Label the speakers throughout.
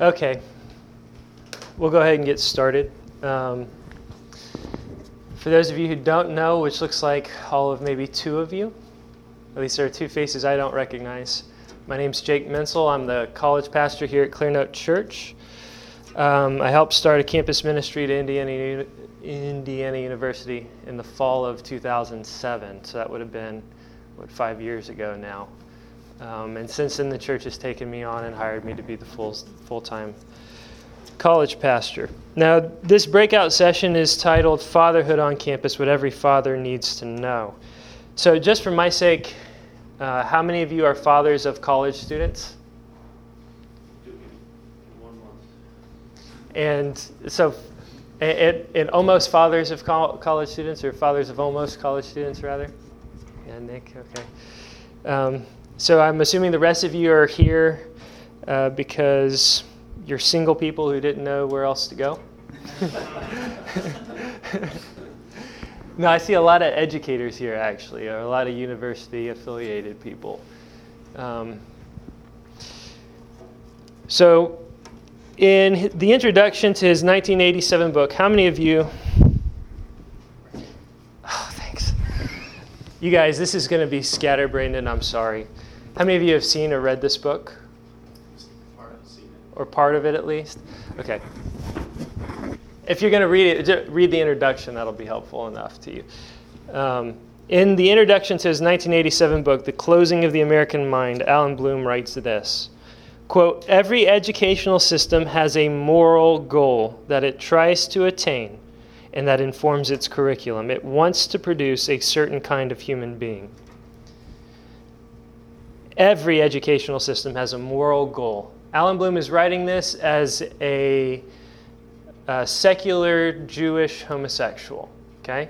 Speaker 1: Okay, we'll go ahead and get started. Um, for those of you who don't know, which looks like all of maybe two of you, at least there are two faces I don't recognize. My name's Jake Mentzel. I'm the college pastor here at Clearnote Church. Um, I helped start a campus ministry to Indiana, Indiana University in the fall of 2007. So that would have been, what, five years ago now. Um, and since then, the church has taken me on and hired me to be the full full time college pastor. Now, this breakout session is titled Fatherhood on Campus What Every Father Needs to Know. So, just for my sake, uh, how many of you are fathers of college students? And so, and, and almost fathers of college students, or fathers of almost college students, rather? Yeah, Nick, okay. Um, so I'm assuming the rest of you are here uh, because you're single people who didn't know where else to go. no, I see a lot of educators here actually, or a lot of university affiliated people. Um, so, in the introduction to his 1987 book, how many of you? Oh, thanks. You guys, this is going to be scatterbrained, and I'm sorry. How many of you have seen or read this book? Or part of it at least? Okay. If you're going to read it, read the introduction, that'll be helpful enough to you. Um, in the introduction to his 1987 book, The Closing of the American Mind, Allan Bloom writes this quote, Every educational system has a moral goal that it tries to attain and that informs its curriculum. It wants to produce a certain kind of human being. Every educational system has a moral goal. Allan Bloom is writing this as a, a secular Jewish homosexual. Okay?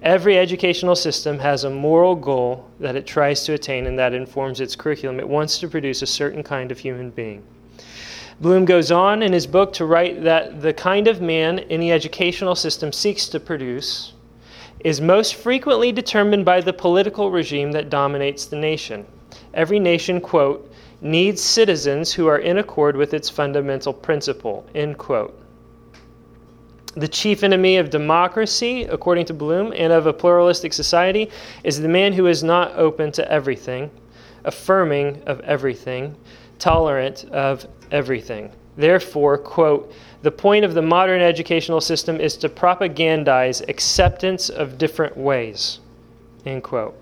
Speaker 1: Every educational system has a moral goal that it tries to attain and that informs its curriculum. It wants to produce a certain kind of human being. Bloom goes on in his book to write that the kind of man any educational system seeks to produce is most frequently determined by the political regime that dominates the nation. Every nation, quote, needs citizens who are in accord with its fundamental principle, end quote. The chief enemy of democracy, according to Bloom, and of a pluralistic society is the man who is not open to everything, affirming of everything, tolerant of everything. Therefore, quote, the point of the modern educational system is to propagandize acceptance of different ways. End quote.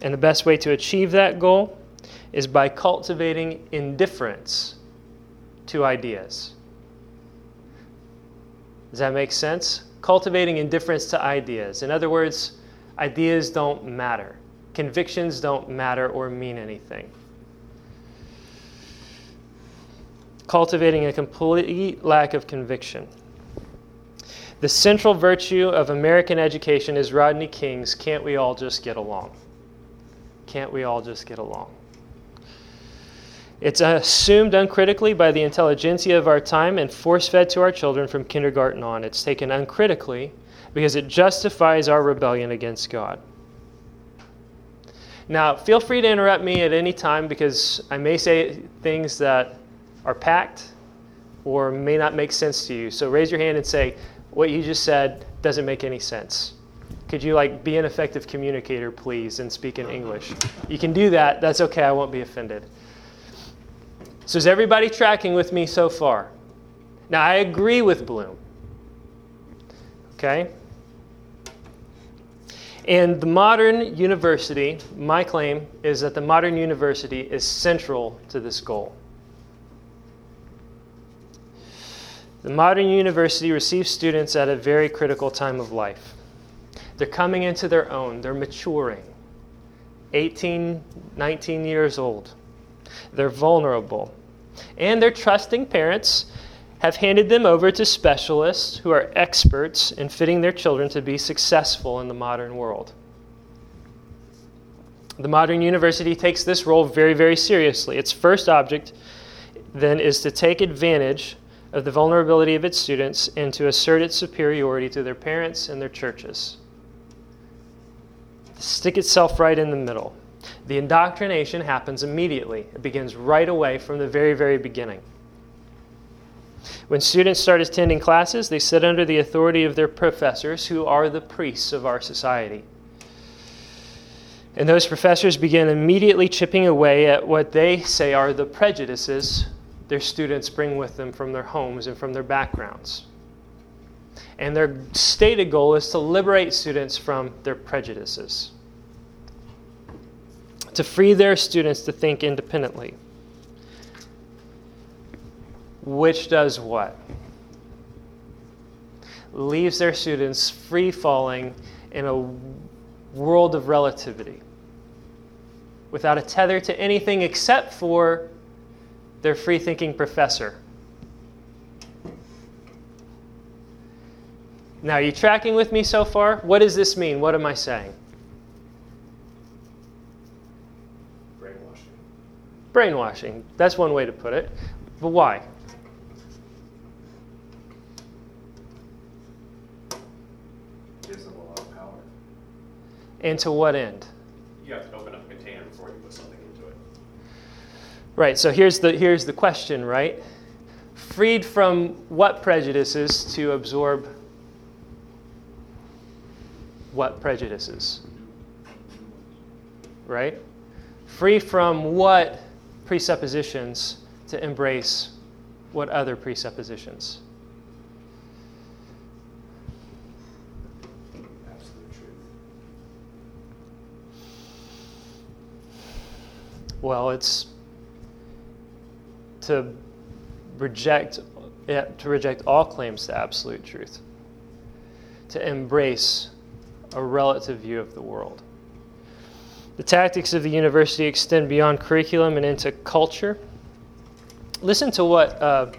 Speaker 1: And the best way to achieve that goal is by cultivating indifference to ideas. Does that make sense? Cultivating indifference to ideas. In other words, ideas don't matter, convictions don't matter or mean anything. Cultivating a complete lack of conviction. The central virtue of American education is Rodney King's Can't We All Just Get Along? Can't we all just get along? It's assumed uncritically by the intelligentsia of our time and force fed to our children from kindergarten on. It's taken uncritically because it justifies our rebellion against God. Now, feel free to interrupt me at any time because I may say things that are packed or may not make sense to you. So raise your hand and say, what you just said doesn't make any sense. Could you like be an effective communicator, please, and speak in English? You can do that. That's okay. I won't be offended. So is everybody tracking with me so far? Now I agree with Bloom. Okay? And the modern university, my claim is that the modern university is central to this goal. The modern university receives students at a very critical time of life. They're coming into their own, they're maturing. 18, 19 years old. They're vulnerable. And their trusting parents have handed them over to specialists who are experts in fitting their children to be successful in the modern world. The modern university takes this role very, very seriously. Its first object then is to take advantage of the vulnerability of its students and to assert its superiority to their parents and their churches. Stick itself right in the middle. The indoctrination happens immediately, it begins right away from the very, very beginning. When students start attending classes, they sit under the authority of their professors, who are the priests of our society. And those professors begin immediately chipping away at what they say are the prejudices their students bring with them from their homes and from their backgrounds. And their stated goal is to liberate students from their prejudices, to free their students to think independently. Which does what? Leaves their students free falling in a world of relativity without a tether to anything except for their free thinking professor. Now, are you tracking with me so far? What does this mean? What am I saying?
Speaker 2: Brainwashing.
Speaker 1: Brainwashing. That's one way to put it. But why?
Speaker 2: It gives them a lot of power.
Speaker 1: And to what end?
Speaker 2: You have to open up a container before you put something into it.
Speaker 1: Right, so here's the, here's the question, right? Freed from what prejudices to absorb what prejudices? Right? Free from what presuppositions to embrace what other presuppositions? Well, it's to reject to reject all claims to absolute truth, to embrace a relative view of the world. The tactics of the university extend beyond curriculum and into culture. Listen to what uh,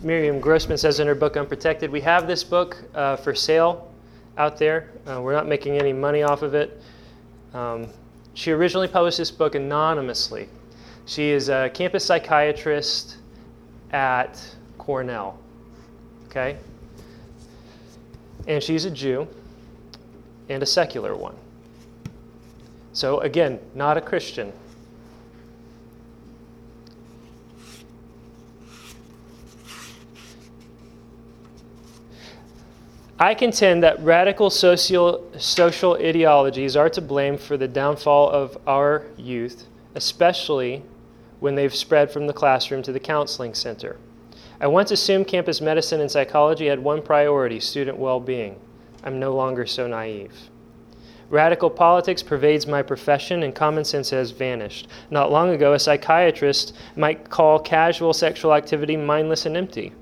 Speaker 1: Miriam Grossman says in her book Unprotected. We have this book uh, for sale out there. Uh, we're not making any money off of it. Um, she originally published this book anonymously. She is a campus psychiatrist at Cornell. Okay? And she's a Jew and a secular one. So, again, not a Christian. I contend that radical social, social ideologies are to blame for the downfall of our youth, especially when they've spread from the classroom to the counseling center. I once assumed campus medicine and psychology had one priority student well being. I'm no longer so naive. Radical politics pervades my profession, and common sense has vanished. Not long ago, a psychiatrist might call casual sexual activity mindless and empty.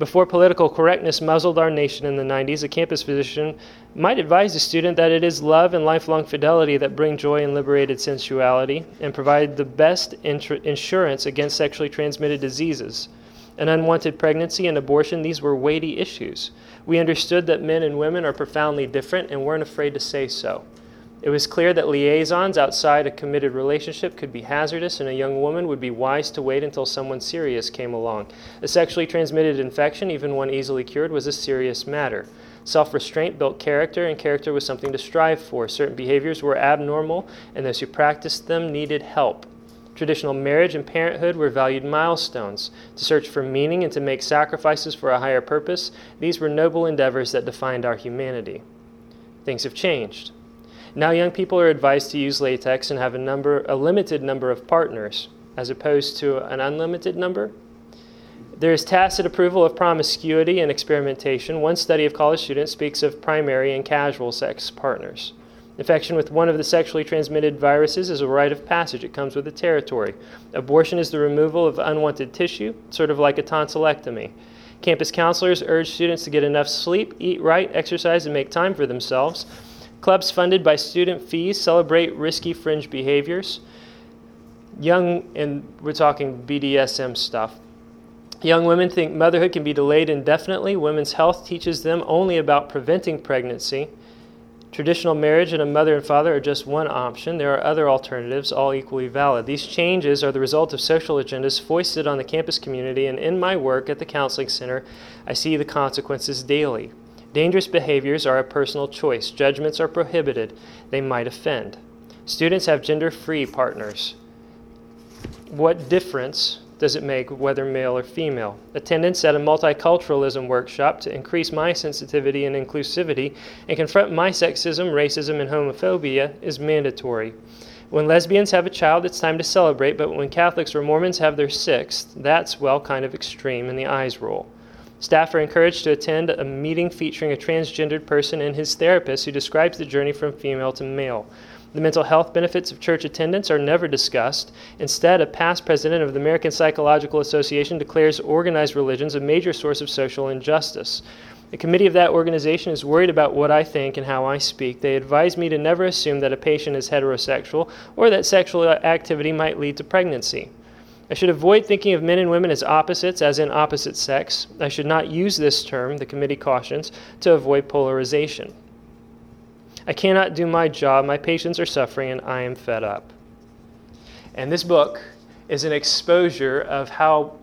Speaker 1: Before political correctness muzzled our nation in the 90s, a campus physician might advise a student that it is love and lifelong fidelity that bring joy and liberated sensuality and provide the best insurance against sexually transmitted diseases. An unwanted pregnancy and abortion, these were weighty issues. We understood that men and women are profoundly different and weren't afraid to say so. It was clear that liaisons outside a committed relationship could be hazardous, and a young woman would be wise to wait until someone serious came along. A sexually transmitted infection, even one easily cured, was a serious matter. Self restraint built character, and character was something to strive for. Certain behaviors were abnormal, and those who practiced them needed help. Traditional marriage and parenthood were valued milestones. To search for meaning and to make sacrifices for a higher purpose, these were noble endeavors that defined our humanity. Things have changed. Now young people are advised to use latex and have a number a limited number of partners as opposed to an unlimited number. There is tacit approval of promiscuity and experimentation. One study of college students speaks of primary and casual sex partners. Infection with one of the sexually transmitted viruses is a rite of passage. It comes with the territory. Abortion is the removal of unwanted tissue, sort of like a tonsillectomy. Campus counselors urge students to get enough sleep, eat right, exercise, and make time for themselves. Clubs funded by student fees celebrate risky fringe behaviors. Young, and we're talking BDSM stuff. Young women think motherhood can be delayed indefinitely. Women's health teaches them only about preventing pregnancy. Traditional marriage and a mother and father are just one option. There are other alternatives, all equally valid. These changes are the result of social agendas foisted on the campus community, and in my work at the Counseling Center, I see the consequences daily. Dangerous behaviors are a personal choice. Judgments are prohibited. They might offend. Students have gender free partners. What difference does it make, whether male or female? Attendance at a multiculturalism workshop to increase my sensitivity and inclusivity and confront my sexism, racism, and homophobia is mandatory. When lesbians have a child, it's time to celebrate, but when Catholics or Mormons have their sixth, that's, well, kind of extreme, and the eyes roll. Staff are encouraged to attend a meeting featuring a transgendered person and his therapist who describes the journey from female to male. The mental health benefits of church attendance are never discussed. Instead, a past president of the American Psychological Association declares organized religions a major source of social injustice. The committee of that organization is worried about what I think and how I speak. They advise me to never assume that a patient is heterosexual or that sexual activity might lead to pregnancy. I should avoid thinking of men and women as opposites, as in opposite sex. I should not use this term, the committee cautions, to avoid polarization. I cannot do my job. My patients are suffering, and I am fed up. And this book is an exposure of how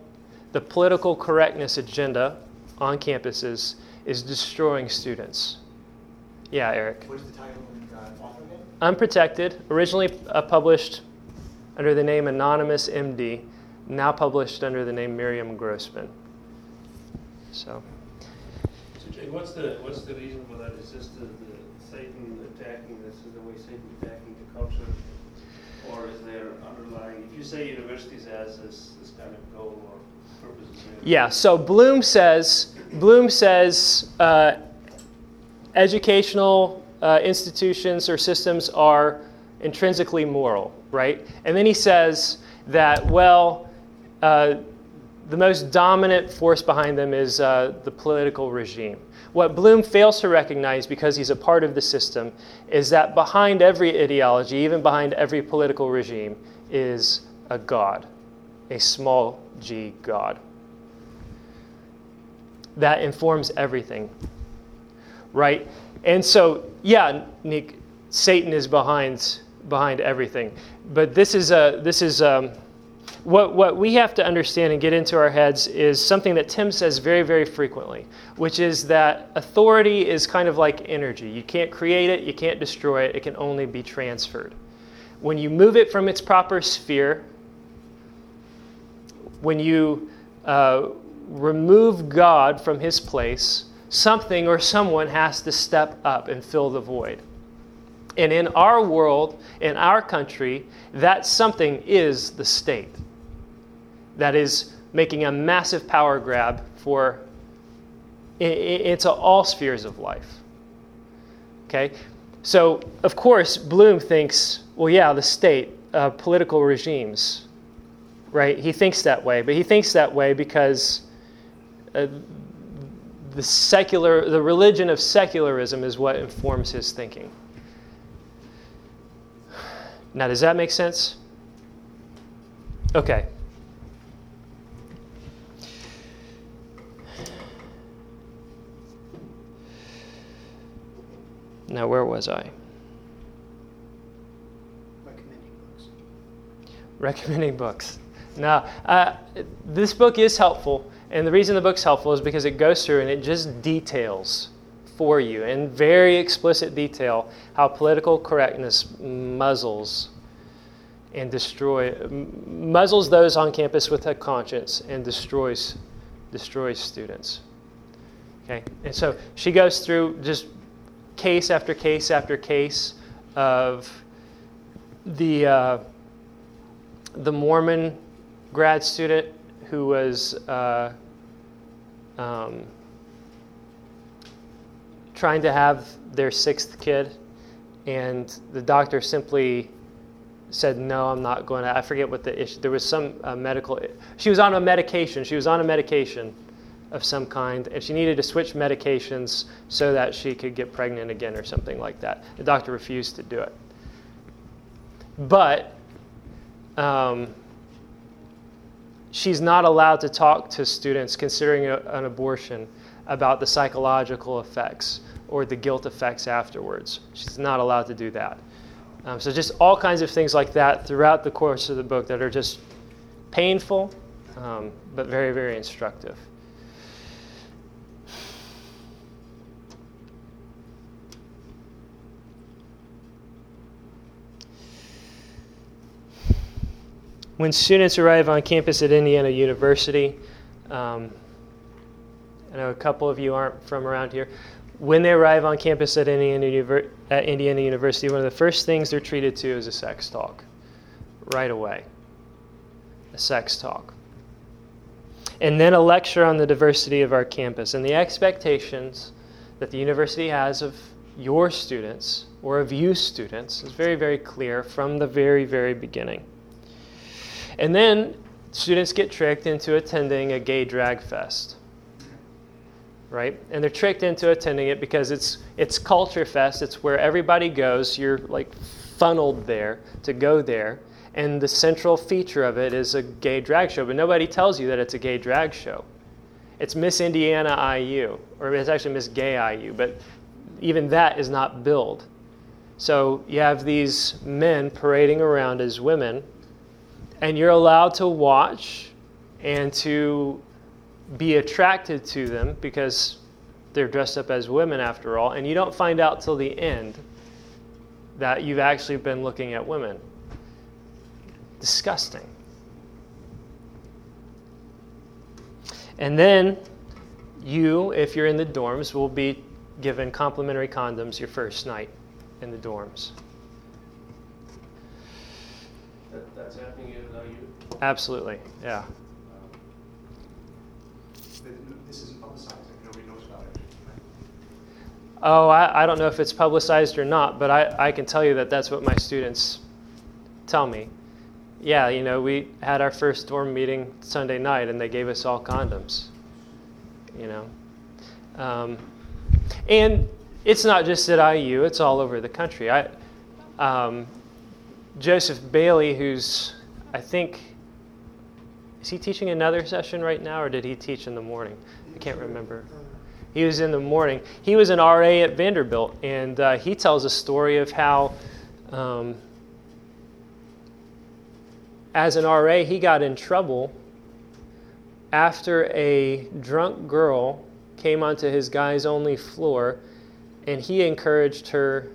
Speaker 1: the political correctness agenda on campuses is destroying students. Yeah, Eric.
Speaker 3: What is the title and uh, author name?
Speaker 1: Unprotected, originally uh, published under the name Anonymous MD, now published under the name Miriam Grossman. So.
Speaker 4: So Jay, what's the what's the reason for that? Is just the, the Satan attacking this is the way Satan attacking the culture, or is there underlying? If you say universities has this this kind of goal or purpose,
Speaker 1: yeah. So Bloom says Bloom says uh, educational uh, institutions or systems are intrinsically moral, right? And then he says that, well, uh, the most dominant force behind them is uh, the political regime. What Bloom fails to recognize because he's a part of the system is that behind every ideology, even behind every political regime, is a God, a small g God that informs everything. Right? And so, yeah, Nick, Satan is behind behind everything. But this is a this is um, what what we have to understand and get into our heads is something that Tim says very very frequently, which is that authority is kind of like energy. You can't create it, you can't destroy it. It can only be transferred. When you move it from its proper sphere, when you uh, remove God from his place, something or someone has to step up and fill the void. And in our world, in our country, that something is the state that is making a massive power grab for into all spheres of life. Okay? So, of course, Bloom thinks, well, yeah, the state, uh, political regimes, right? He thinks that way, but he thinks that way because uh, the secular, the religion of secularism is what informs his thinking. Now, does that make sense? Okay. Now, where was I?
Speaker 3: Recommending books.
Speaker 1: Recommending books. Now, uh, this book is helpful and the reason the book's helpful is because it goes through and it just details for you in very explicit detail how political correctness muzzles and destroy muzzles those on campus with a conscience and destroys destroys students. Okay, and so she goes through just case after case after case of the uh, the Mormon grad student who was uh, um, trying to have their sixth kid, and the doctor simply said, "No, I'm not going to." I forget what the issue. There was some uh, medical. She was on a medication. She was on a medication of some kind, and she needed to switch medications so that she could get pregnant again or something like that. The doctor refused to do it. But um, she's not allowed to talk to students considering a, an abortion about the psychological effects or the guilt effects afterwards. She's not allowed to do that. Um, so, just all kinds of things like that throughout the course of the book that are just painful, um, but very, very instructive. When students arrive on campus at Indiana University, um, I know a couple of you aren't from around here. When they arrive on campus at Indiana, at Indiana University, one of the first things they're treated to is a sex talk right away. A sex talk. And then a lecture on the diversity of our campus and the expectations that the university has of your students or of you students is very, very clear from the very, very beginning. And then students get tricked into attending a gay drag fest. Right? And they're tricked into attending it because it's it's culture fest. It's where everybody goes. You're like funneled there to go there. And the central feature of it is a gay drag show, but nobody tells you that it's a gay drag show. It's Miss Indiana IU, or it's actually Miss Gay IU, but even that is not billed. So you have these men parading around as women, and you're allowed to watch and to be attracted to them because they're dressed up as women after all, and you don't find out till the end that you've actually been looking at women. Disgusting. And then you, if you're in the dorms, will be given complimentary condoms your first night in the dorms.
Speaker 4: That, that's happening at.
Speaker 1: Absolutely, yeah.
Speaker 2: This isn't publicized, nobody knows about it.
Speaker 1: Oh, I, I don't know if it's publicized or not, but I, I can tell you that that's what my students tell me. Yeah, you know, we had our first dorm meeting Sunday night and they gave us all condoms. You know? Um, and it's not just at IU, it's all over the country. I, um, Joseph Bayly, who's, I think, is he teaching another session right now or did he teach in the morning? I can't remember. He was in the morning. He was an RA at Vanderbilt, and uh, he tells a story of how, um, as an RA, he got in trouble after a drunk girl came onto his guys only floor and he encouraged her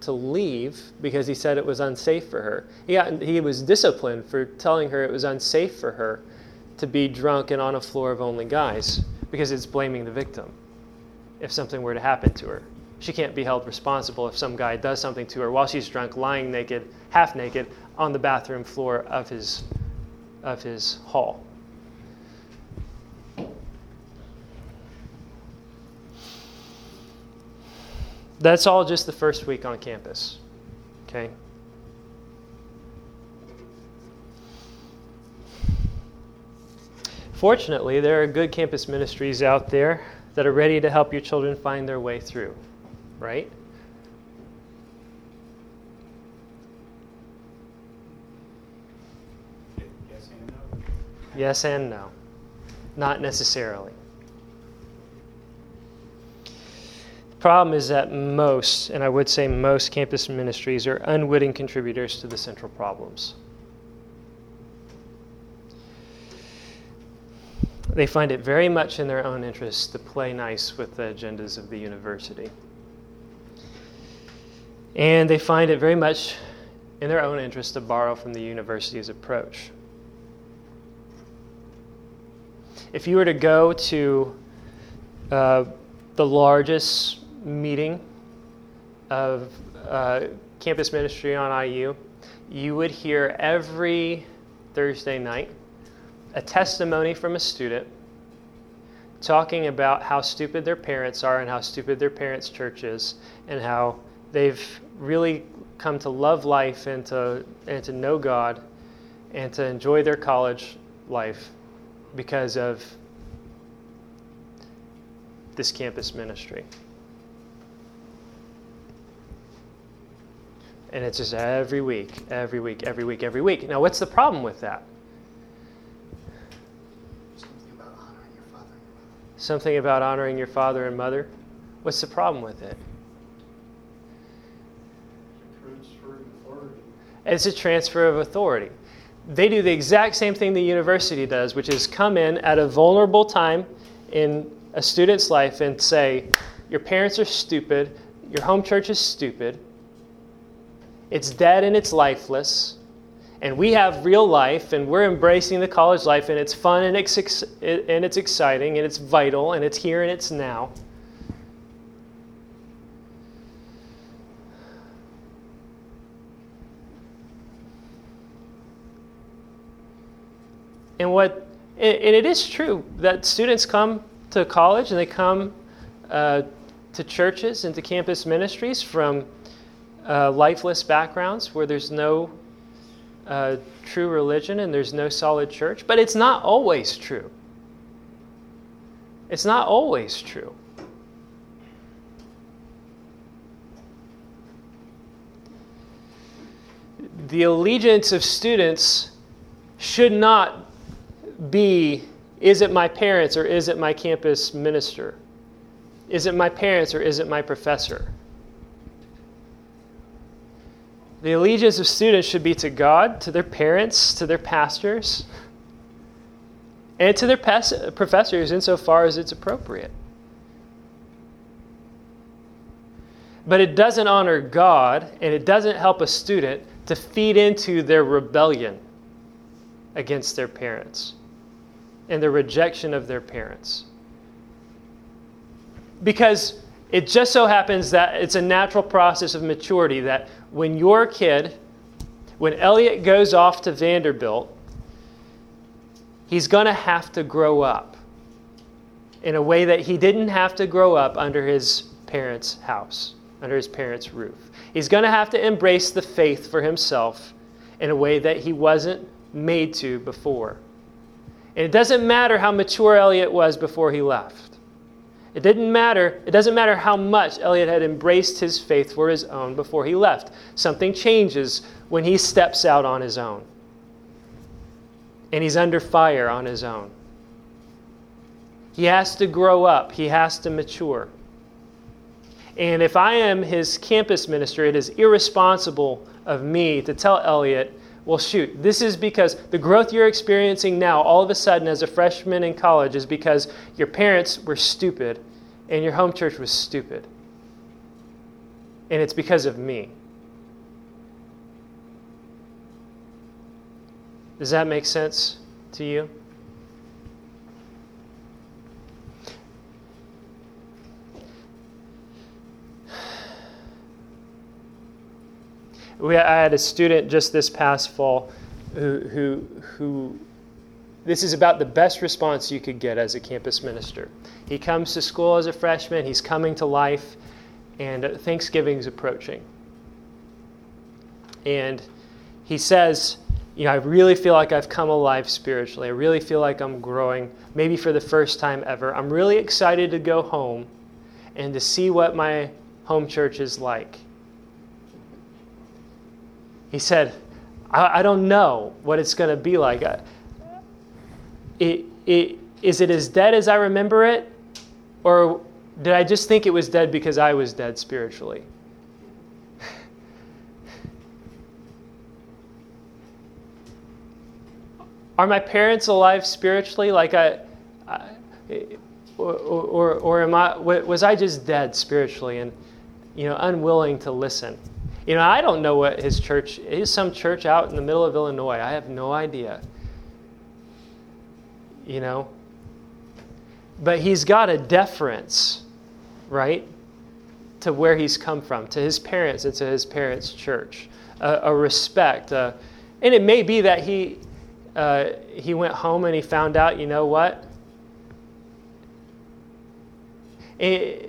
Speaker 1: to leave because he said it was unsafe for her. He, got, he was disciplined for telling her it was unsafe for her to be drunk and on a floor of only guys because it's blaming the victim if something were to happen to her. She can't be held responsible if some guy does something to her while she's drunk, lying naked, half naked, on the bathroom floor of his, of his hall. That's all just the first week on campus. Okay? Fortunately, there are good campus ministries out there that are ready to help your children find their way through, right?
Speaker 2: Yes and no.
Speaker 1: Yes and no. Not necessarily. The problem is that most, and I would say most, campus ministries are unwitting contributors to the central problems. They find it very much in their own interest to play nice with the agendas of the university. And they find it very much in their own interest to borrow from the university's approach. If you were to go to uh, the largest meeting of uh, campus ministry on IU, you would hear every Thursday night a testimony from a student talking about how stupid their parents are and how stupid their parents' church is and how they've really come to love life and to, and to know God and to enjoy their college life because of this campus ministry. And it's just every week, every week, every week, every week. Now, what's the problem with that?
Speaker 3: Something about honoring your father and mother.
Speaker 1: Something about honoring your father and mother. What's the problem with it?
Speaker 4: Transfer of authority.
Speaker 1: It's a transfer of authority. They do the exact same thing the university does, which is come in at a vulnerable time in a student's life and say, Your parents are stupid, your home church is stupid, it's dead and it's lifeless, and we have real life and we're embracing the college life and it's fun and it's, ex- and it's exciting and it's vital and it's here and it's now. And what and it is true that students come to college and they come uh, to churches and to campus ministries from uh, lifeless backgrounds where there's no uh, true religion and there's no solid church, but it's not always true. It's not always true. The allegiance of students should not be is it my parents or is it my campus minister? Is it my parents or is it my professor? The allegiance of students should be to God, to their parents, to their pastors, and to their professors insofar as it's appropriate. But it doesn't honor God, and it doesn't help a student to feed into their rebellion against their parents and the rejection of their parents. Because it just so happens that it's a natural process of maturity that when your kid, when Elliot goes off to Vanderbilt, he's going to have to grow up in a way that he didn't have to grow up under his parents' house, under his parents' roof. He's going to have to embrace the faith for himself in a way that he wasn't made to before. And it doesn't matter how mature Elliot was before he left. It didn't matter, it doesn't matter how much Elliot had embraced his faith for his own before he left. Something changes when he steps out on his own. And he's under fire on his own. He has to grow up, he has to mature. And if I am his campus minister, it is irresponsible of me to tell Elliot well, shoot, this is because the growth you're experiencing now, all of a sudden, as a freshman in college, is because your parents were stupid and your home church was stupid. And it's because of me. Does that make sense to you? we, I had a student just this past fall who, who, who, this is about the best response you could get as a campus minister. He comes to school as a freshman, he's coming to life, and Thanksgiving is approaching. And he says, You know, I really feel like I've come alive spiritually. I really feel like I'm growing, maybe for the first time ever. I'm really excited to go home and to see what my home church is like. He said, I, I don't know what it's going to be like. It, it, is it as dead as I remember it? Or did I just think it was dead because I was dead spiritually? Are my parents alive spiritually? Like I, I or, or, or am I, was I just dead spiritually and, you know, unwilling to listen? You know, I don't know what his church is, some church out in the middle of Illinois. I have no idea. You know? But he's got a deference, right? To where he's come from, to his parents and to his parents' church. A, a respect. Uh, and it may be that he, uh, he went home and he found out, you know what? It,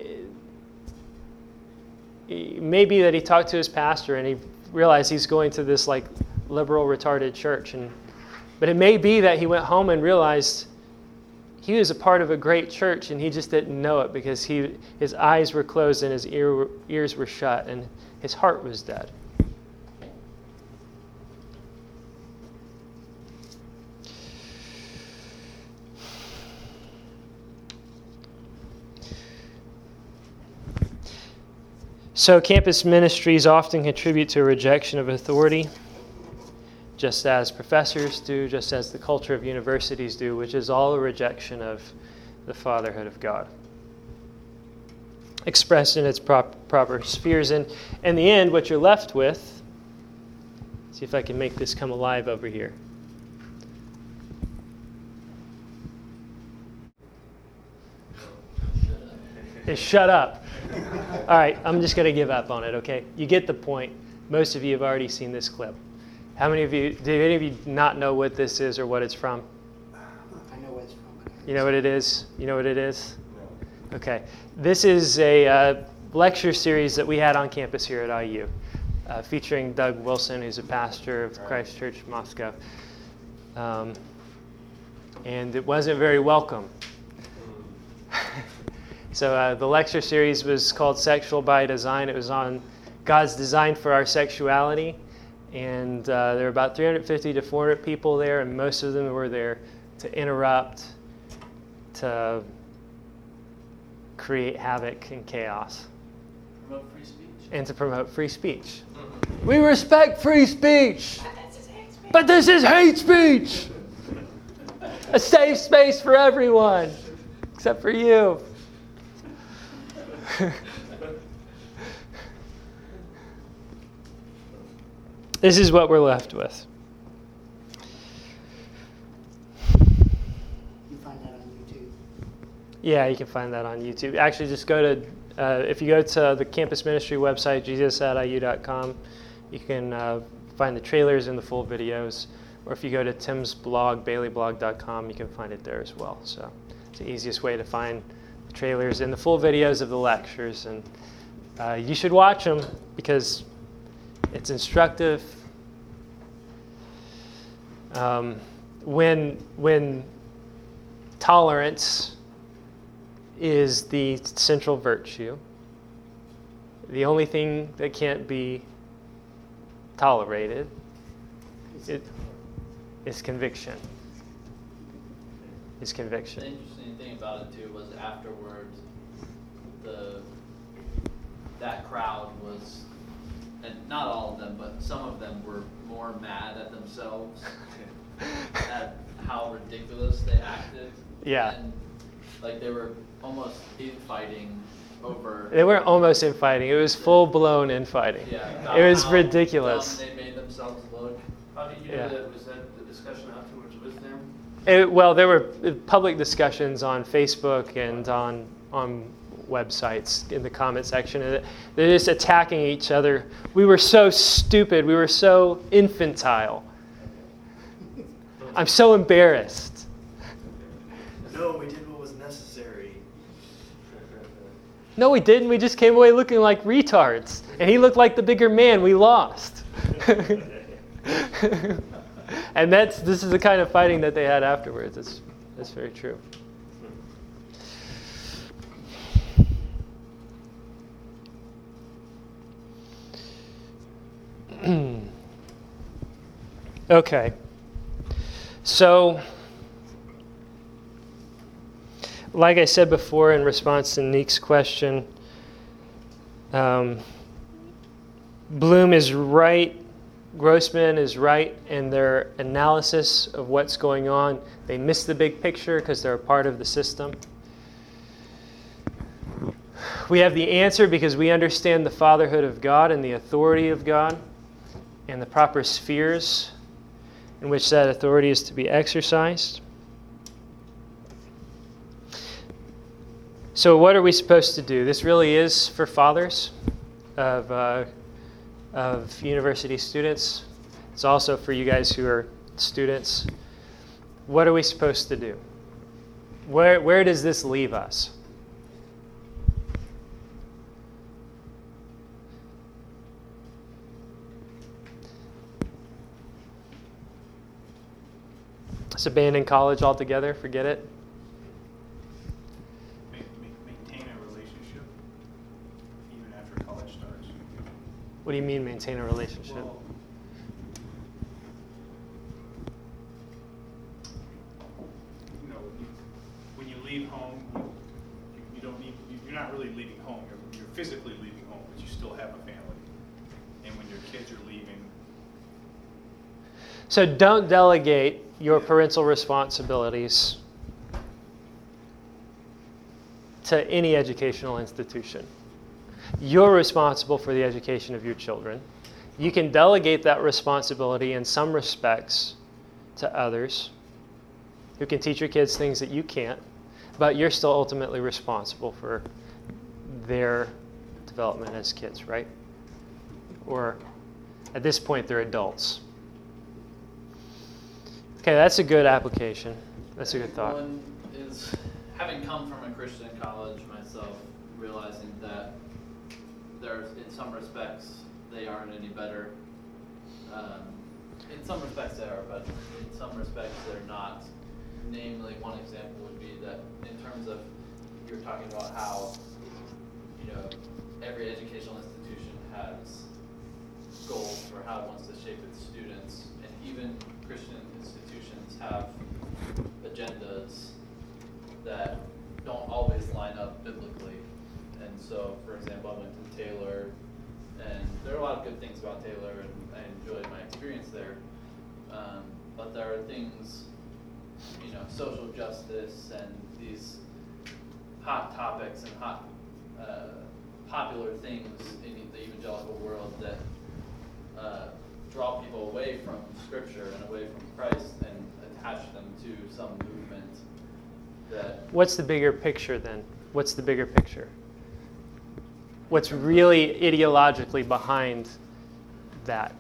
Speaker 1: maybe that he talked to his pastor and he realized he's going to this like liberal retarded church and but it may be that he went home and realized he was a part of a great church and he just didn't know it because he, his eyes were closed and his ear, ears were shut and his heart was dead. So, campus ministries often contribute to a rejection of authority, just as professors do, just as the culture of universities do, which is all a rejection of the fatherhood of God. Expressed in its prop- proper spheres. And in the end, what you're left with See if I can make this come alive over here. Hey, shut up. All right, I'm just going to give up on it, okay? You get the point. Most of you have already seen this clip. How many of you, do any of you not know what this is or what it's from?
Speaker 3: I know what it's from.
Speaker 1: You know what it is? You know what it is? Okay. This is a uh, lecture series that we had on campus here at IU, uh, featuring Doug Wilson, who's a pastor of Christ Church Moscow. Um, and it wasn't very welcome. so uh, the lecture series was called Sexual by Design. It was on God's design for our sexuality. And uh, there were about 350 to 400 people there, and most of them were there to interrupt, to create havoc and chaos,
Speaker 5: Promote free speech.
Speaker 1: and to promote free speech. We respect free speech, but this is hate speech. A safe space for everyone, except for you. this is what we're left with.
Speaker 3: You find that on YouTube.
Speaker 1: Yeah, you can find that on YouTube. Actually, just go to, uh, if you go to the campus ministry website, jesus.iu.com, you can uh, find the trailers and the full videos. Or if you go to Tim's blog, baylyblog.com, you can find it there as well. So it's the easiest way to find the trailers and the full videos of the lectures. And uh, you should watch them because it's instructive. Um, when, when tolerance is the central virtue. The only thing that can't be tolerated it, is conviction. Is conviction.
Speaker 5: The interesting thing about it too was afterwards, the that crowd was, and not all of them, but some of them were more mad at themselves at how ridiculous they acted.
Speaker 1: Yeah.
Speaker 5: And, like they were almost infighting over.
Speaker 1: They weren't almost infighting, it was full blown infighting.
Speaker 5: Yeah.
Speaker 1: It was
Speaker 5: how
Speaker 1: ridiculous.
Speaker 5: dumb They made themselves look.
Speaker 4: How did you
Speaker 1: Yeah.
Speaker 4: do that? Was that the discussion afterwards with them?
Speaker 1: It- well, there were uh, public discussions on Facebook and on on websites in the comment section. They're just attacking each other. We were so stupid. We were so infantile. I'm so embarrassed.
Speaker 6: No, we did what was necessary.
Speaker 1: No, we didn't. We just came away looking like retards. And he looked like the bigger man. We lost. and that's this is the kind of fighting that they had afterwards. It's, that's very true. okay. So like I said before in response to Nick's question, um, Bloom is right, Grossman is right in their analysis of what's going on. They miss the big picture because they're a part of the system. We have the answer because we understand the fatherhood of God and the authority of God and the proper spheres in which that authority is to be exercised. So, what are we supposed to do? This really is for fathers of, uh, of university students. It's also for you guys who are students. What are we supposed to do? Where, where does this leave us? Just abandon college altogether, forget it.
Speaker 2: Ma- ma- Maintain a relationship even after college starts.
Speaker 1: What do you mean maintain a relationship?
Speaker 2: Well, you know, when you leave home, you- don't need, you- you're not really leaving home. You're, you're physically leaving home, but you still have a family. And when your kids are leaving,
Speaker 1: So don't delegate your parental responsibilities to any educational institution. You're responsible for the education of your children. You can delegate that responsibility in some respects to others who can teach your kids things that you can't, but you're still ultimately responsible for their development as kids, right? Or at this point, they're adults. Okay, that's a good application. That's a good thought.
Speaker 5: One is having come from a Christian college myself, realizing that there's, in some respects, they aren't any better. Um, in some respects, they are, but in some respects, they're not. Namely, one example would be that in terms of you're talking about how you know every educational institution has goals for how it wants to shape its students, and even Christian institutions have agendas that don't always line up biblically. And so, for example, I went to Taylor, and there are a lot of good things about Taylor, and I enjoyed my experience there. Um, but there are things, you know, social justice and these hot topics and hot uh, popular things in the evangelical world that uh, draw people away from Scripture and away from Christ and attach them to some movement that
Speaker 1: What's the bigger picture then? What's the bigger picture? What's really ideologically behind that?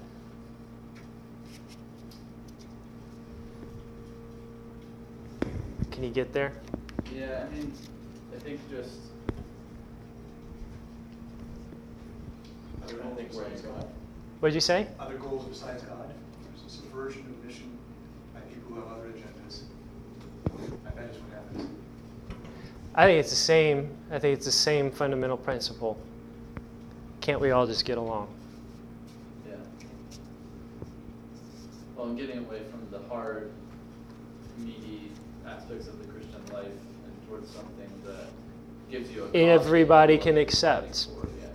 Speaker 1: Can you get there?
Speaker 5: Yeah, I mean, I think just. I don't think where you're going.
Speaker 1: What did you say?
Speaker 7: Other goals besides God? There's a subversion of mission by people who have other agendas. I bet is what happens.
Speaker 1: I think it's the same. I think it's the same fundamental principle. Can't we all just get along?
Speaker 5: Yeah. Well, and getting away from the hard, meaty aspects of the Christian life and towards something that gives you a.
Speaker 1: Everybody can accept.
Speaker 5: for, yeah.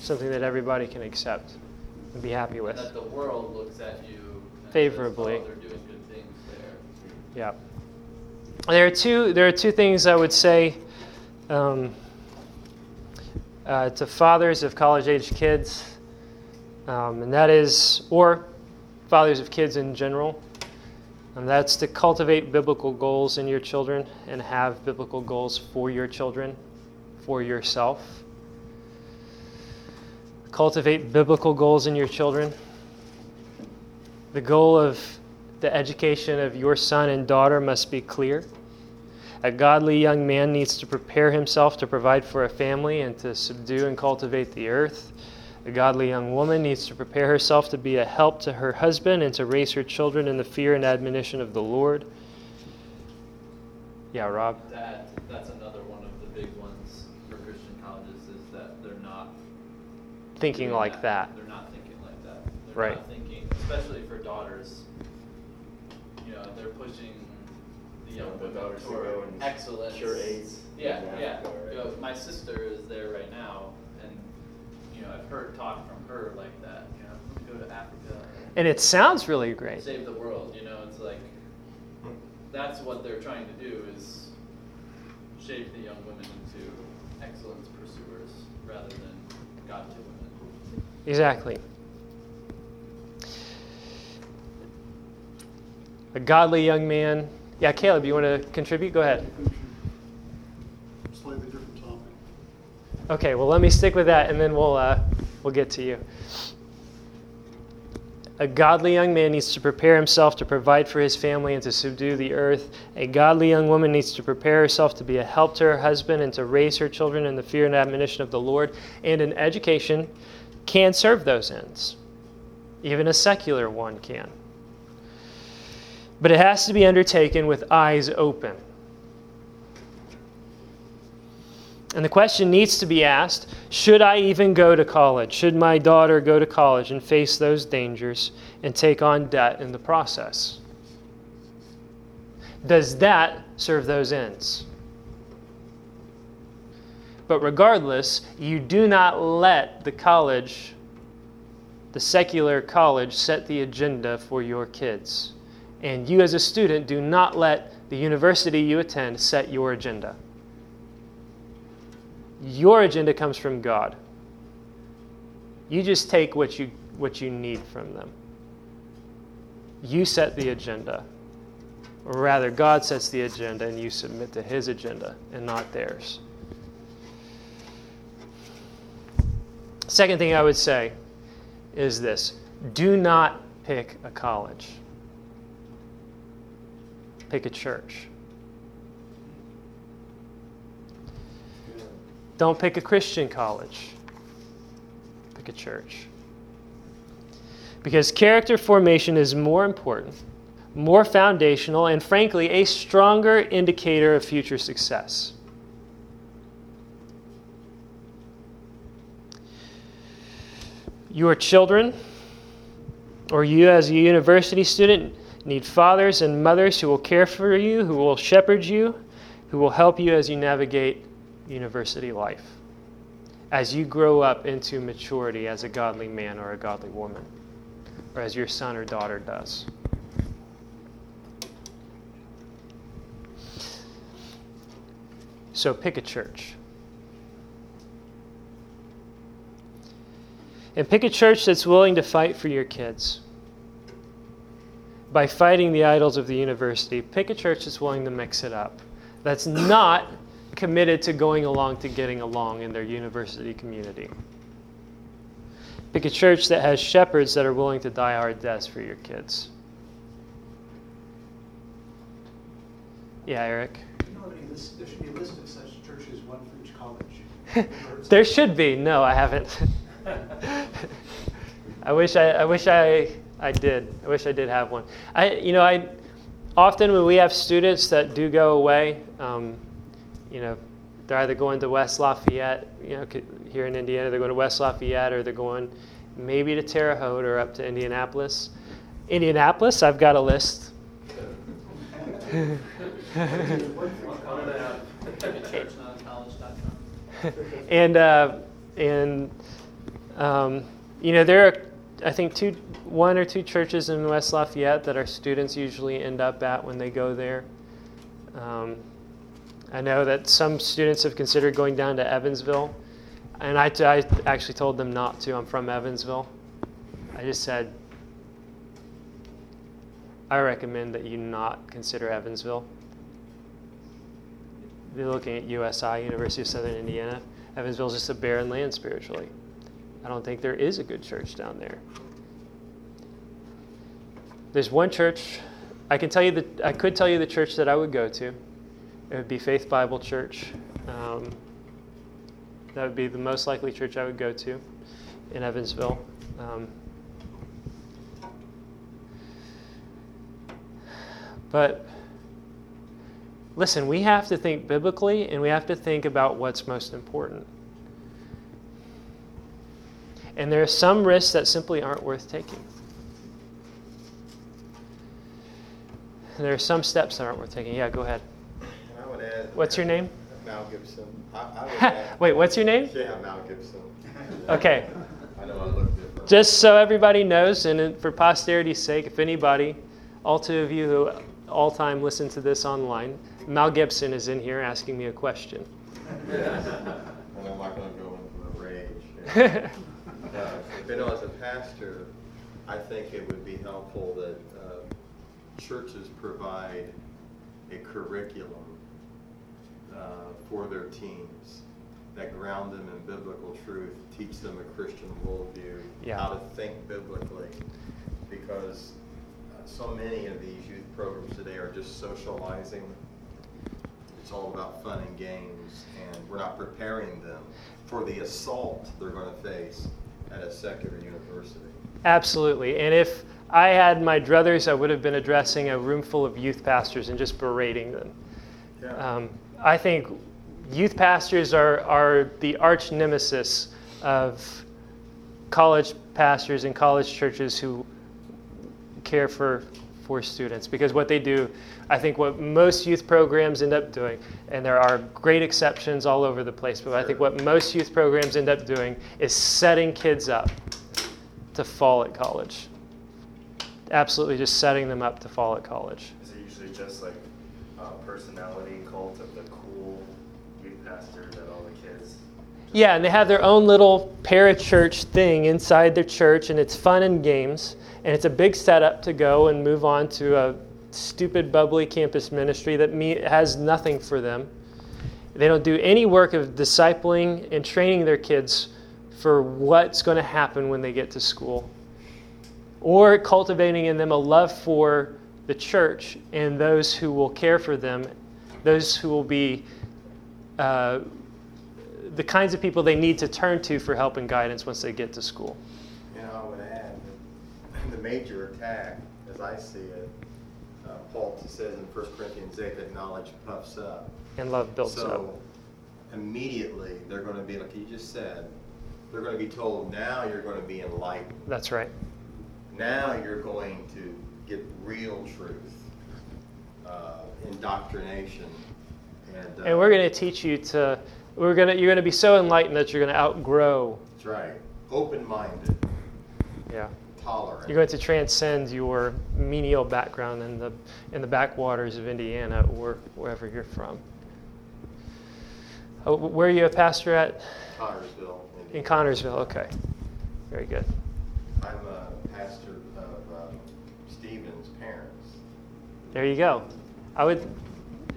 Speaker 1: Something that everybody can accept and be happy with.
Speaker 5: And that the world looks at you
Speaker 1: Favorably.
Speaker 5: Says, oh, they're doing good things there.
Speaker 1: Yeah. There are two. There are two things I would say um, uh, to fathers of college-age kids, um, and that is, or fathers of kids in general, and that's to cultivate biblical goals in your children and have biblical goals for your children, for yourself. Cultivate biblical goals in your children. The goal of the education of your son and daughter must be clear. A godly young man needs to prepare himself to provide for a family and to subdue and cultivate the earth. A godly young woman needs to prepare herself to be a help to her husband and to raise her children in the fear and admonition of the Lord. Yeah, Rob?
Speaker 5: That that's another one of the big ones for Christian colleges is that they're not
Speaker 1: Thinking
Speaker 5: doing
Speaker 1: like that.
Speaker 5: They're not thinking like that. They're
Speaker 1: Right.
Speaker 5: not thinking, especially for daughters. You know, they're pushing the young
Speaker 6: the
Speaker 5: women
Speaker 6: daughters to
Speaker 5: toward
Speaker 6: go and
Speaker 5: excellence.
Speaker 6: cure AIDS.
Speaker 5: Yeah,
Speaker 6: in
Speaker 5: yeah.
Speaker 6: Africa, right?
Speaker 5: You know, my sister is there right now, and you know, I've heard talk from her like that. You know, go to Africa.
Speaker 1: And it sounds really great.
Speaker 5: Save the world. You know, it's like that's what they're trying to do is shape the young women into excellence pursuers rather than godly women.
Speaker 1: Exactly. A godly young man. Yeah, Caleb, you want to contribute? Go ahead.
Speaker 8: Slightly different topic.
Speaker 1: Okay, well, let me stick with that, and then we'll uh, we'll get to you. A godly young man needs to prepare himself to provide for his family and to subdue the earth. A godly young woman needs to prepare herself to be a help to her husband and to raise her children in the fear and admonition of the Lord. And an education can serve those ends. Even a secular one can. But it has to be undertaken with eyes open. And the question needs to be asked should I even go to college? Should my daughter go to college and face those dangers and take on debt in the process? Does that serve those ends? But regardless, you do not let the college, the secular college, set the agenda for your kids. And you, as a student, do not let the university you attend set your agenda. Your agenda comes from God. You just take what you what you need from them. You set the agenda. Or rather, God sets the agenda and you submit to His agenda and not theirs. Second thing I would say is this do not pick a college, pick a church. Don't pick a Christian college, pick a church. Because character formation is more important, more foundational, and frankly, a stronger indicator of future success. Your children, or you as a university student, need fathers and mothers who will care for you, who will shepherd you, who will help you as you navigate university life, as you grow up into maturity as a godly man or a godly woman, or as your son or daughter does. So pick a church. And pick a church that's willing to fight for your kids. By fighting the idols of the university, pick a church that's willing to mix it up. That's not committed to going along to getting along in their university community. Pick a church that has shepherds that are willing to die hard deaths for your kids. Yeah, Eric.
Speaker 7: You know, there should be a list of such churches, one for each college.
Speaker 1: there should be. No, I haven't. I wish I, I wish I, I did. I wish I did have one. I, you know, I often when we have students that do go away, um, you know, they're either going to West Lafayette, you know, here in Indiana, they're going to West Lafayette, or they're going maybe to Terre Haute or up to Indianapolis. Indianapolis, I've got a list. and uh, and um, you know there are I think two one or two churches in West Lafayette that our students usually end up at when they go there. Um, I know that some students have considered going down to Evansville, and I, I actually told them not to. I'm from Evansville. I just said I recommend that you not consider Evansville you're looking at USI, University of Southern Indiana, Evansville is just a barren land spiritually. I don't think there is a good church down there. There's one church. I can tell you that I could tell you the church that I would go to. It would be Faith Bible Church. Um, that would be the most likely church I would go to in Evansville. Um, but listen, we have to think biblically and we have to think about what's most important. And there are some risks that simply aren't worth taking. There are some steps that aren't worth taking. Yeah, go ahead.
Speaker 8: I would add.
Speaker 1: What's your name?
Speaker 8: Mal Gibson. I, I
Speaker 1: Wait, what's your name?
Speaker 8: yeah, Mal Gibson.
Speaker 1: Okay.
Speaker 8: I know I look different.
Speaker 1: Just so everybody knows, and for posterity's sake, if anybody, all two of you who all time listen to this online, Mal Gibson is in here asking me a question.
Speaker 8: and I'm not going to go into a rage. Uh, you know, as a pastor, I think it would be helpful that uh, churches provide a curriculum uh, for their teams that ground them in biblical truth, teach them a Christian worldview,
Speaker 1: Yeah.
Speaker 8: how to think biblically, because uh, so many of these youth programs today are just socializing. It's all about fun and games, and we're not preparing them for the assault they're going to face at a secular university.
Speaker 1: Absolutely. And if I had my druthers, I would have been addressing a room full of youth pastors and just berating them.
Speaker 8: Yeah.
Speaker 1: Um, I think youth pastors are, are the arch nemesis of college pastors and college churches who care for, for students because what they do, I think what most youth programs end up doing, and there are great exceptions all over the place, but I think what most youth programs end up doing is setting kids up to fall at college. Absolutely just setting them up to fall at college.
Speaker 9: Is it usually just like a personality cult of the cool youth pastor that all the kids
Speaker 1: Yeah, and they have their own little parachurch thing inside their church, and it's fun and games. And it's a big setup to go and move on to a stupid, bubbly campus ministry that me- has nothing for them. They don't do any work of discipling and training their kids for what's going to happen when they get to school, or cultivating in them a love for the church and those who will care for them, those who will be uh, the kinds of people they need to turn to for help and guidance once they get to school.
Speaker 8: You know, I would add that the major attack, as I see it, uh, Paul says in 1 Corinthians 8 that knowledge puffs up.
Speaker 1: And love builds
Speaker 8: so,
Speaker 1: up.
Speaker 8: immediately they're going to be, like you just said, they're going to be told, now you're going to be enlightened.
Speaker 1: That's right.
Speaker 8: Now you're going to get real truth, uh, indoctrination. And, uh,
Speaker 1: And we're going to teach you to, we're going to, you're going to be so enlightened that you're going to outgrow.
Speaker 8: That's right. Open minded,
Speaker 1: Yeah.
Speaker 8: Tolerant.
Speaker 1: You're going to transcend your menial background in the, in the backwaters of Indiana or wherever you're from. Oh, where are you a pastor at?
Speaker 8: Connersville.
Speaker 1: In Connersville, okay. Very good.
Speaker 8: I'm a pastor of um, Stephen's parents.
Speaker 1: There you go. I would.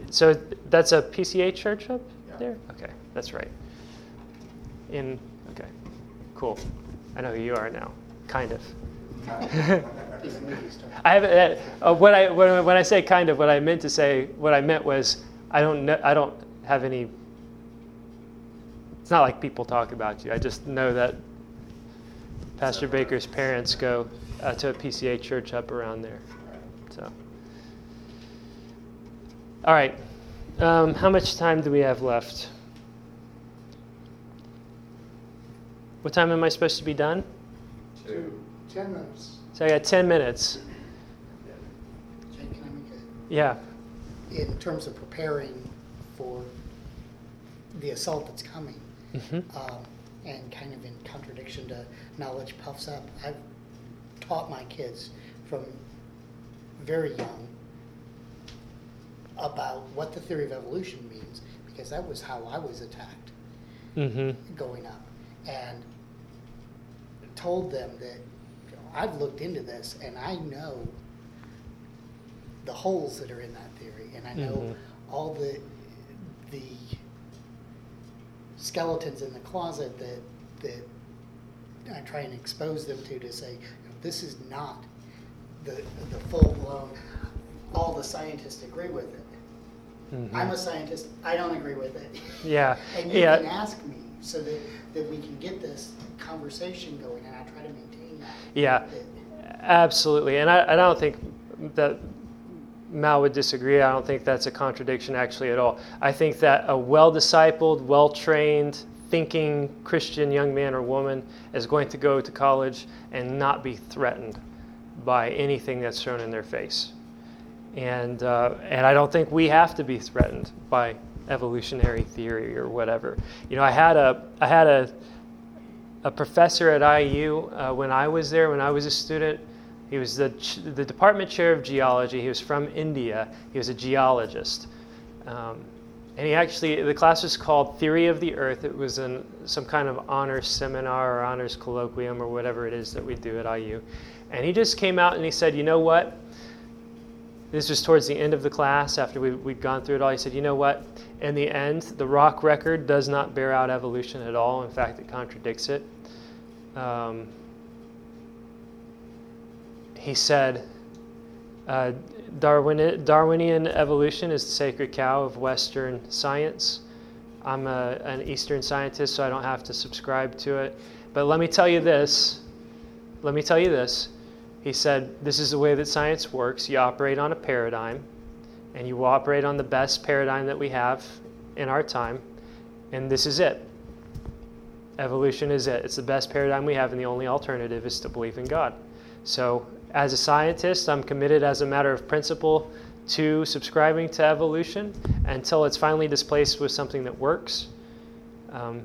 Speaker 1: So that's a PCA church up
Speaker 8: Yeah.
Speaker 1: there. Okay, that's right. In okay, cool. I know who you are now. Kind of.
Speaker 3: He's a movie star.
Speaker 1: I haven't. Uh, uh, what I when, when I say kind of, what I meant to say, what I meant was, I don't know. I don't have any. It's not like people talk about you. I just know that Pastor Baker's parents go uh, to a PCA church up around there. So. All right. Um, how much time do we have left? What time am I supposed to be done?
Speaker 8: Two.
Speaker 3: Ten minutes.
Speaker 1: So I got 10 minutes.
Speaker 3: Jake, can I make
Speaker 1: Yeah.
Speaker 3: in terms of preparing for the assault that's coming,
Speaker 1: hmm
Speaker 3: um, and kind of in contradiction to knowledge puffs up, I've taught my kids from very young about what the theory of evolution means, because that was how I was attacked
Speaker 1: hmm
Speaker 3: going up, and told them that I've looked into this and I know the holes that are in that theory, and I know
Speaker 1: Mhm.
Speaker 3: all the the skeletons in the closet that that I try and expose them to to say you know, this is not the the full blown. All the scientists agree with it.
Speaker 1: Mhm.
Speaker 3: I'm a scientist. I don't agree with it.
Speaker 1: Yeah,
Speaker 3: And you
Speaker 1: yeah.
Speaker 3: can ask me so that, that we can get this conversation going, and I try to maintain that.
Speaker 1: Yeah, absolutely. And I, I don't think that Mal would disagree. I don't think that's a contradiction actually at all. I think that a well discipled, well trained, thinking Christian young man or woman is going to go to college and not be threatened by anything that's thrown in their face. And, uh, and I don't think we have to be threatened by evolutionary theory or whatever. You know, I had a, I had a, a professor at IU uh, when I was there, when I was a student. He was the, the department chair of geology. He was from India. He was a geologist. Um, and he actually, the class was called Theory of the Earth. It was in some kind of honors seminar or honors colloquium or whatever it is that we do at IU. And he just came out and he said, you know what? This was towards the end of the class after we, we'd gone through it all. He said, you know what? In the end, the rock record does not bear out evolution at all. In fact, it contradicts it. Um, he said, uh, Darwin, Darwinian evolution is the sacred cow of Western science. I'm a, an Eastern scientist, so I don't have to subscribe to it. But let me tell you this. Let me tell you this. He said, This is the way that science works. You operate on a paradigm, and you operate on the best paradigm that we have in our time, and this is it. Evolution is it. It's the best paradigm we have, and the only alternative is to believe in God. So, as a scientist, I'm committed as a matter of principle to subscribing to evolution until it's finally displaced with something that works. Um,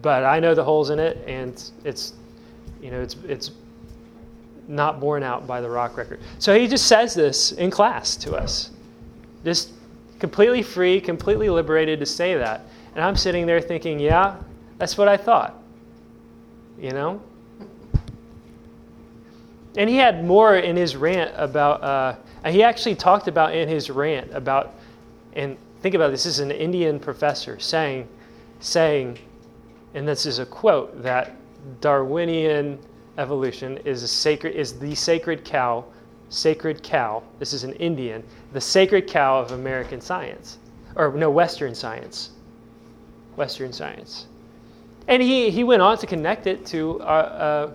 Speaker 1: but I know the holes in it, and it's, you know, it's it's not borne out by the rock record. So he just says this in class to us, just completely free, completely liberated to say that. And I'm sitting there thinking, yeah, that's what I thought. You know? And he had more in his rant about, uh, he actually talked about in his rant about, and think about this, this is an Indian professor saying, saying, and this is a quote, that Darwinian evolution is a sacred is the sacred cow, sacred cow. This is an Indian, the sacred cow of American science, or no Western science, Western science. And he, he went on to connect it to a,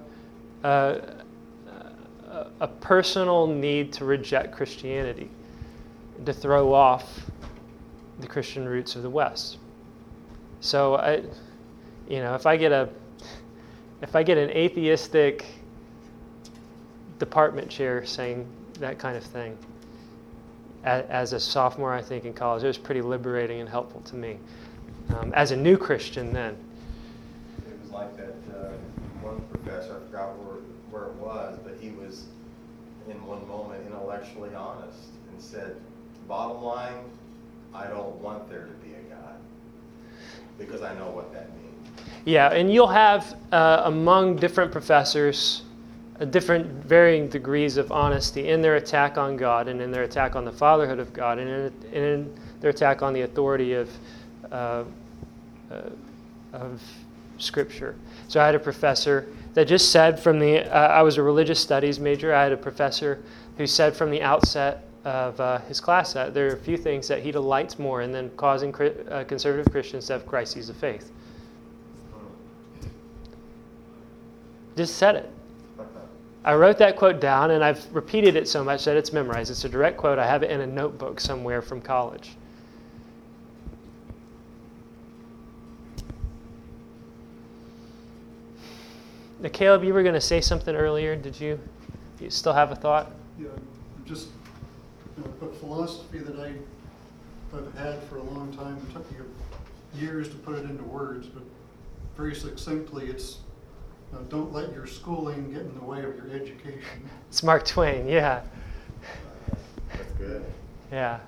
Speaker 1: a, a, a personal need to reject Christianity, to throw off the Christian roots of the West. So I, you know, if I get a if I get an atheistic department chair saying that kind of thing as a sophomore, I think, in college, it was pretty liberating and helpful to me. Um, as a new Christian, then.
Speaker 8: It was like that uh, one professor, I forgot where, where it was, but he was in one moment intellectually honest and said, bottom line, I don't want there to be a God because I know what that means.
Speaker 1: Yeah, and you'll have uh, among different professors uh, different varying degrees of honesty in their attack on God and in their attack on the fatherhood of God and in, in their attack on the authority of, uh, uh, of Scripture. So I had a professor that just said from the, uh, I was a religious studies major, I had a professor who said from the outset of uh, his class that there are a few things that he delights more in than causing uh, conservative Christians to have crises of faith. Just said it. I wrote that quote down and I've repeated it so much that it's memorized. It's a direct quote. I have it in a notebook somewhere from college. Now, Caleb, you were going to say something earlier. Did you? You still have a thought?
Speaker 9: Yeah, just you know, a philosophy that I, I've had for a long time. It took me years to put it into words, but very succinctly, it's uh, don't let your schooling get in the way of your education.
Speaker 1: It's Mark Twain, yeah.
Speaker 8: That's good.
Speaker 1: Yeah.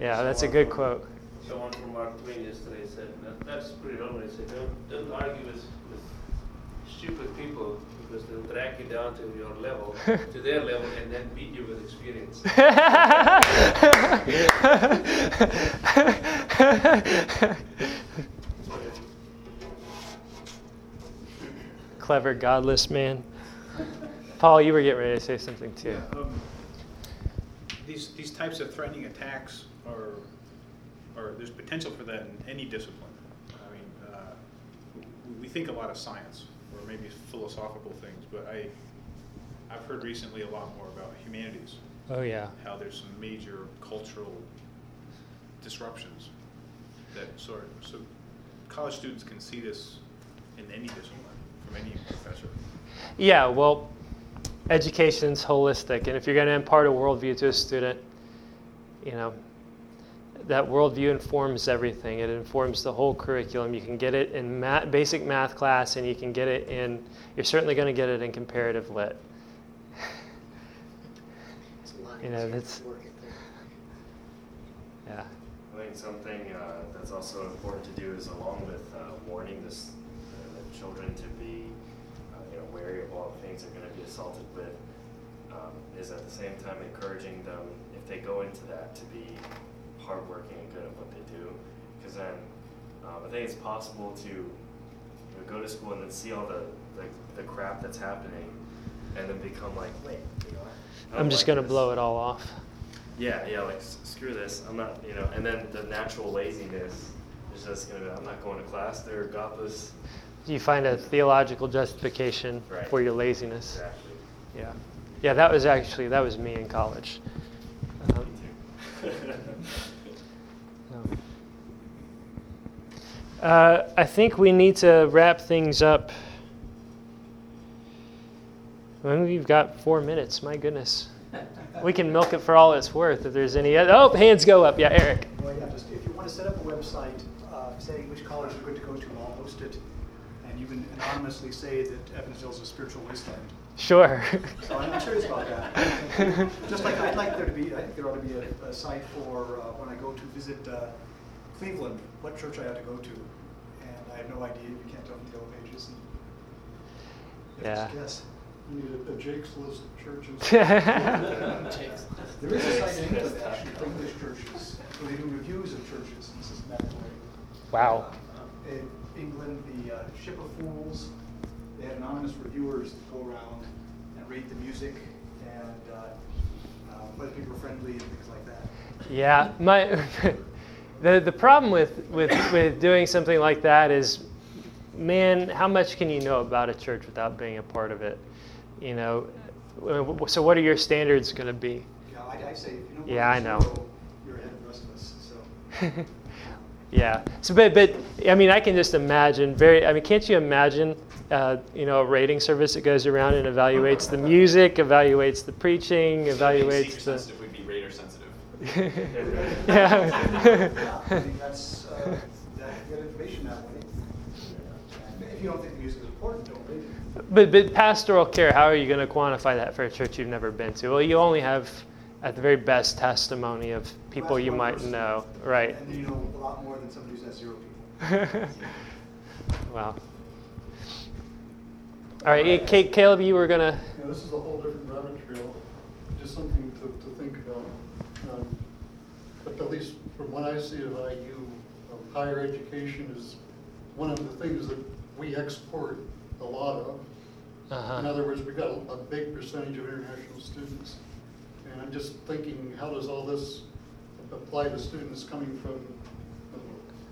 Speaker 1: Yeah, that's a good quote.
Speaker 4: Someone from Mark Twain yesterday said, that's pretty relevant. He said, don't, don't argue with, with stupid people because they'll drag you down to your level, to their level, and then beat you with experience. clever, godless man. Paul, you were getting ready to say something too.
Speaker 2: Yeah, um, these, these types of threatening attacks are, are, there's potential for that in any discipline. I mean, uh, we think a lot of science or maybe philosophical things, but I, I've heard recently a lot more about humanities.
Speaker 1: Oh yeah.
Speaker 2: How there's some major cultural disruptions that sort of, so college students can see this in any discipline from any professor?
Speaker 1: Yeah, well, education's holistic, and if you're going to impart a worldview to a student, you know, that worldview informs everything. It informs the whole curriculum. You can get it in math, basic math class, and you can get it in. You're certainly going to get it in comparative lit.
Speaker 3: you know, that's.
Speaker 1: Yeah.
Speaker 6: I think something uh, that's also important to do is, along with uh, warning this children to be uh, you know, wary of all the things they're going to be assaulted with, um, is at the same time encouraging them, if they go into that, to be hardworking and good at what they do. Because then um, I think it's possible to you know, go to school and then see all the, the, the, crap that's happening and then become like, wait, you know,
Speaker 1: I'm just like going to blow it all off.
Speaker 6: Yeah, yeah, like screw this. I'm not, you know, and then the natural laziness is just going to be, I'm not going to class. They're godless
Speaker 1: you find a theological justification
Speaker 6: right.
Speaker 1: for your laziness.
Speaker 6: Exactly.
Speaker 1: Yeah. Yeah, that was actually that was me in college. Um, uh, I think we need to wrap things up. Well, we've got four minutes. My goodness, we can milk it for all it's worth. If there's any, other, oh, hands go up. Yeah, Eric.
Speaker 7: Well, yeah, just if you want to set up a website, uh, saying which college you're going to go to, I'll host it you can anonymously say that Evansville is a spiritual wasteland.
Speaker 1: Sure.
Speaker 7: So I'm curious about that. Just like I'd like there to be, I think there ought to be a, a site for uh, when I go to visit uh, Cleveland, what church I ought to go to, and I have no idea. You can't tell from the yellow pages. And
Speaker 1: Yeah.
Speaker 7: Just guess.
Speaker 9: You need a- a Jake's list of churches.
Speaker 7: There is a site in England actually for English churches, where they do reviews of churches in a systematic way.
Speaker 1: Wow.
Speaker 7: Uh, In England, the uh, Ship of Fools, they had anonymous reviewers that go around and rate the music and uh, uh, whether people are friendly and things like that.
Speaker 1: Yeah, my the the problem with, with with doing something like that is, man, how much can you know about a church without being a part of it? You know, Uh, so what are your standards going to be?
Speaker 7: Yeah, I, I say, if you know.
Speaker 1: Yeah, I know.
Speaker 7: zero, You're ahead of the rest of us, so.
Speaker 1: Yeah. So, but but I mean, I can just imagine. Very. I mean, can't you imagine? Uh, you know, a rating service that goes around and evaluates the music, evaluates the preaching, evaluates the.
Speaker 10: sensitive, we'd be radar sensitive.
Speaker 1: yeah.
Speaker 7: I think that's, uh, that, get information that way. If you don't think the music is important, don't read it.
Speaker 1: But, but pastoral care, how are you going to quantify that for a church you've never been to? Well, you only have, at the very best, testimony of people you might
Speaker 7: person.
Speaker 1: know. Right.
Speaker 7: And you know a lot more than somebody who's at zero people.
Speaker 1: wow. All right, Ca- Caleb, you were going to.
Speaker 9: Yeah, this is a whole different rabbit trail, just something to, to think about. Um, But at least from what I see of IU, um, higher education is one of the things that we export a lot of. In
Speaker 1: Uh-huh.
Speaker 9: other words, we've got a, a big percentage of international students. And I'm just thinking, how does all this apply to students coming from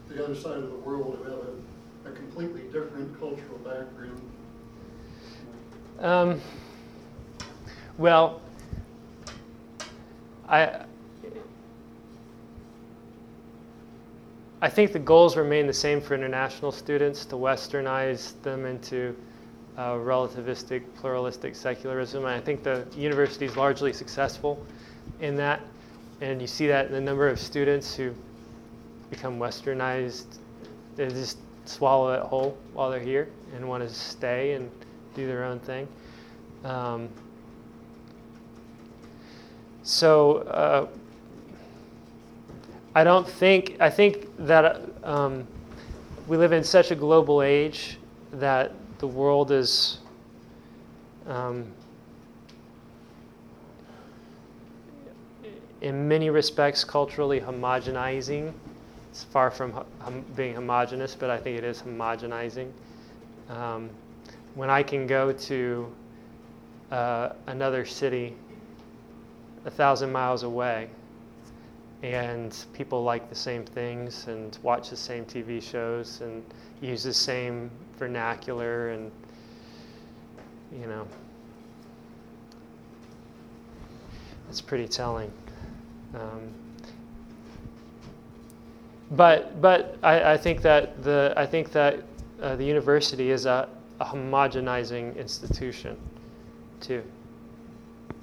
Speaker 9: the other side of the world who have a, a completely different cultural background?
Speaker 1: Um, well, I, I think the goals remain the same for international students to westernize them into uh, relativistic, pluralistic secularism. And I think the university is largely successful in that. And you see that in the number of students who become westernized. They just swallow it whole while they're here and want to stay and do their own thing. Um, so uh, I don't think I think that um, we live in such a global age that the world is um, in many respects culturally homogenizing. It's far from hom- being homogenous, but I think it is homogenizing. Um, when I can go to uh, another city a thousand miles away and people like the same things and watch the same TV shows and use the same vernacular and you know. It's pretty telling. Um, but but I, I think that the I think that uh, the university is a, a homogenizing institution too.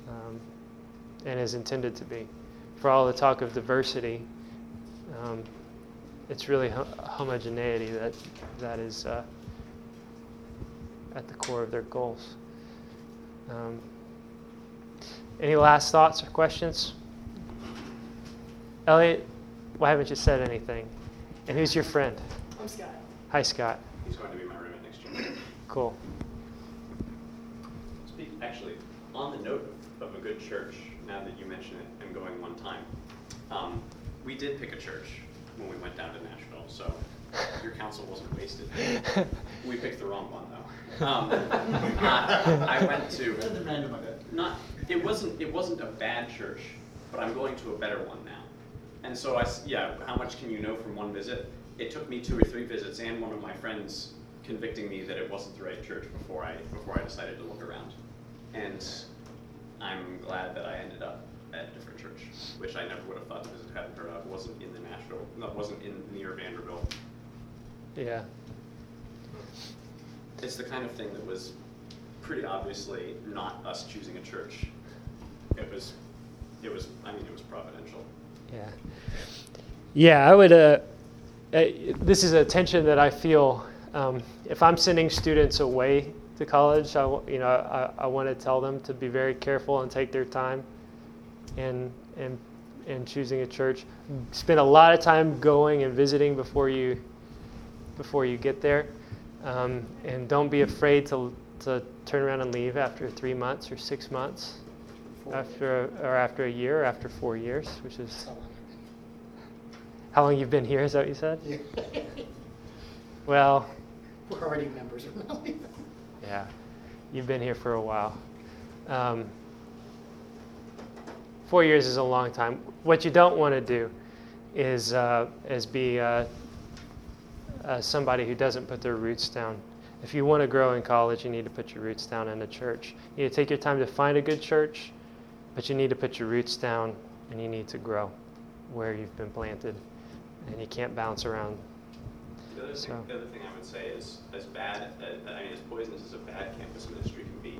Speaker 1: Um, and is intended to be. For all the talk of diversity um, it's really ho- homogeneity that that is uh, at the core of their goals. Um, any last thoughts or questions? Elliot why haven't you said anything? And who's your friend?
Speaker 11: I'm Scott.
Speaker 1: hi Scott.
Speaker 10: He's going to be my roommate next year.
Speaker 1: cool.
Speaker 10: Speak, actually, on the note of a good church, now that you mention it, I'm going one time, um, we did pick a church when we went down to Nashville, so your counsel wasn't wasted. We picked the wrong one though. Um, uh, I went to
Speaker 7: Rather random, I bet.
Speaker 10: not it wasn't it wasn't a bad church, but I'm going to a better one now. And so I s- yeah, how much can you know from one visit? It took me two or three visits and one of my friends convicting me that it wasn't the right church before I before I decided to look around. And I'm glad that I ended up at a different church, which I never would have thought to visit hadn't heard of. wasn't in the Nashville, no, wasn't in near Vanderbilt.
Speaker 1: Yeah
Speaker 10: It's the kind of thing that was pretty obviously not us choosing a church. It was, it was. I mean, it was providential.
Speaker 1: Yeah. Yeah, I would. Uh, uh, this is a tension that I feel. Um, if I'm sending students away to college, I, you know, I, I want to tell them to be very careful and take their time, and and in choosing a church. Spend a lot of time going and visiting before you before you get there, um, and don't be afraid to to turn around and leave after three months or six months, after or after a year, or after four years, which is how long you've been here. Is that what you said?
Speaker 3: Yeah.
Speaker 1: Well,
Speaker 3: We're already members.
Speaker 1: yeah, you've been here for a while. Um, four years is a long time. What you don't want to do is uh, is be uh, uh, somebody who doesn't put their roots down. If you want to grow in college, you need to put your roots down in a church. You need to take your time to find a good church, but you need to put your roots down and you need to grow where you've been planted. And you can't bounce around.
Speaker 10: The other,
Speaker 1: So-
Speaker 10: thing, the other thing I would say is, as bad, uh, I mean, as poisonous as a bad campus ministry can be,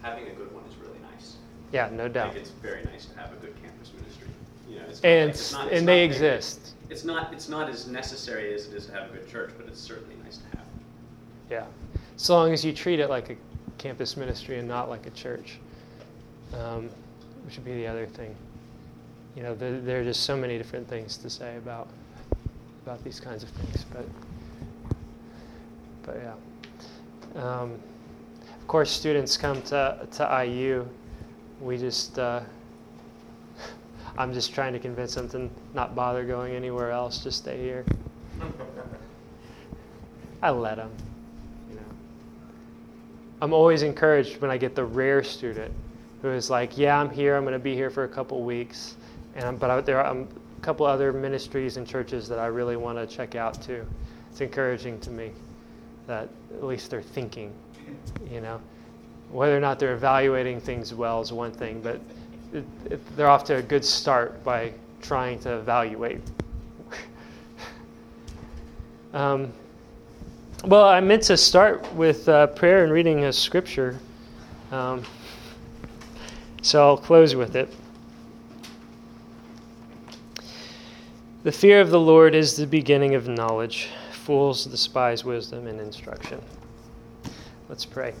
Speaker 10: having a good one is really nice.
Speaker 1: Yeah, no
Speaker 10: I
Speaker 1: doubt.
Speaker 10: think it's very nice to have a good campus ministry. You know, it's
Speaker 1: And
Speaker 10: like- not-
Speaker 1: and they exist.
Speaker 10: It's not, it's not as necessary as it is to have a good church, but it's certainly nice to have.
Speaker 1: Yeah, so long as you treat it like a campus ministry and not like a church, um, which would be the other thing. You know, there, there are just so many different things to say about about these kinds of things, but but yeah. Um, of course, students come to to IU. We just uh, I'm just trying to convince them to not bother going anywhere else. Just stay here. I let them. You know. I'm always encouraged when I get the rare student who is like, "Yeah, I'm here. I'm going to be here for a couple weeks, and I'm, but I, there are um, a couple other ministries and churches that I really want to check out too." It's encouraging to me that at least they're thinking. You know, whether or not they're evaluating things well is one thing, but it, it, they're off to a good start by trying to evaluate. um, well, I meant to start with uh, prayer and reading a scripture. Um, so I'll close with it. The fear of the Lord is the beginning of knowledge. Fools despise wisdom and instruction. Let's pray.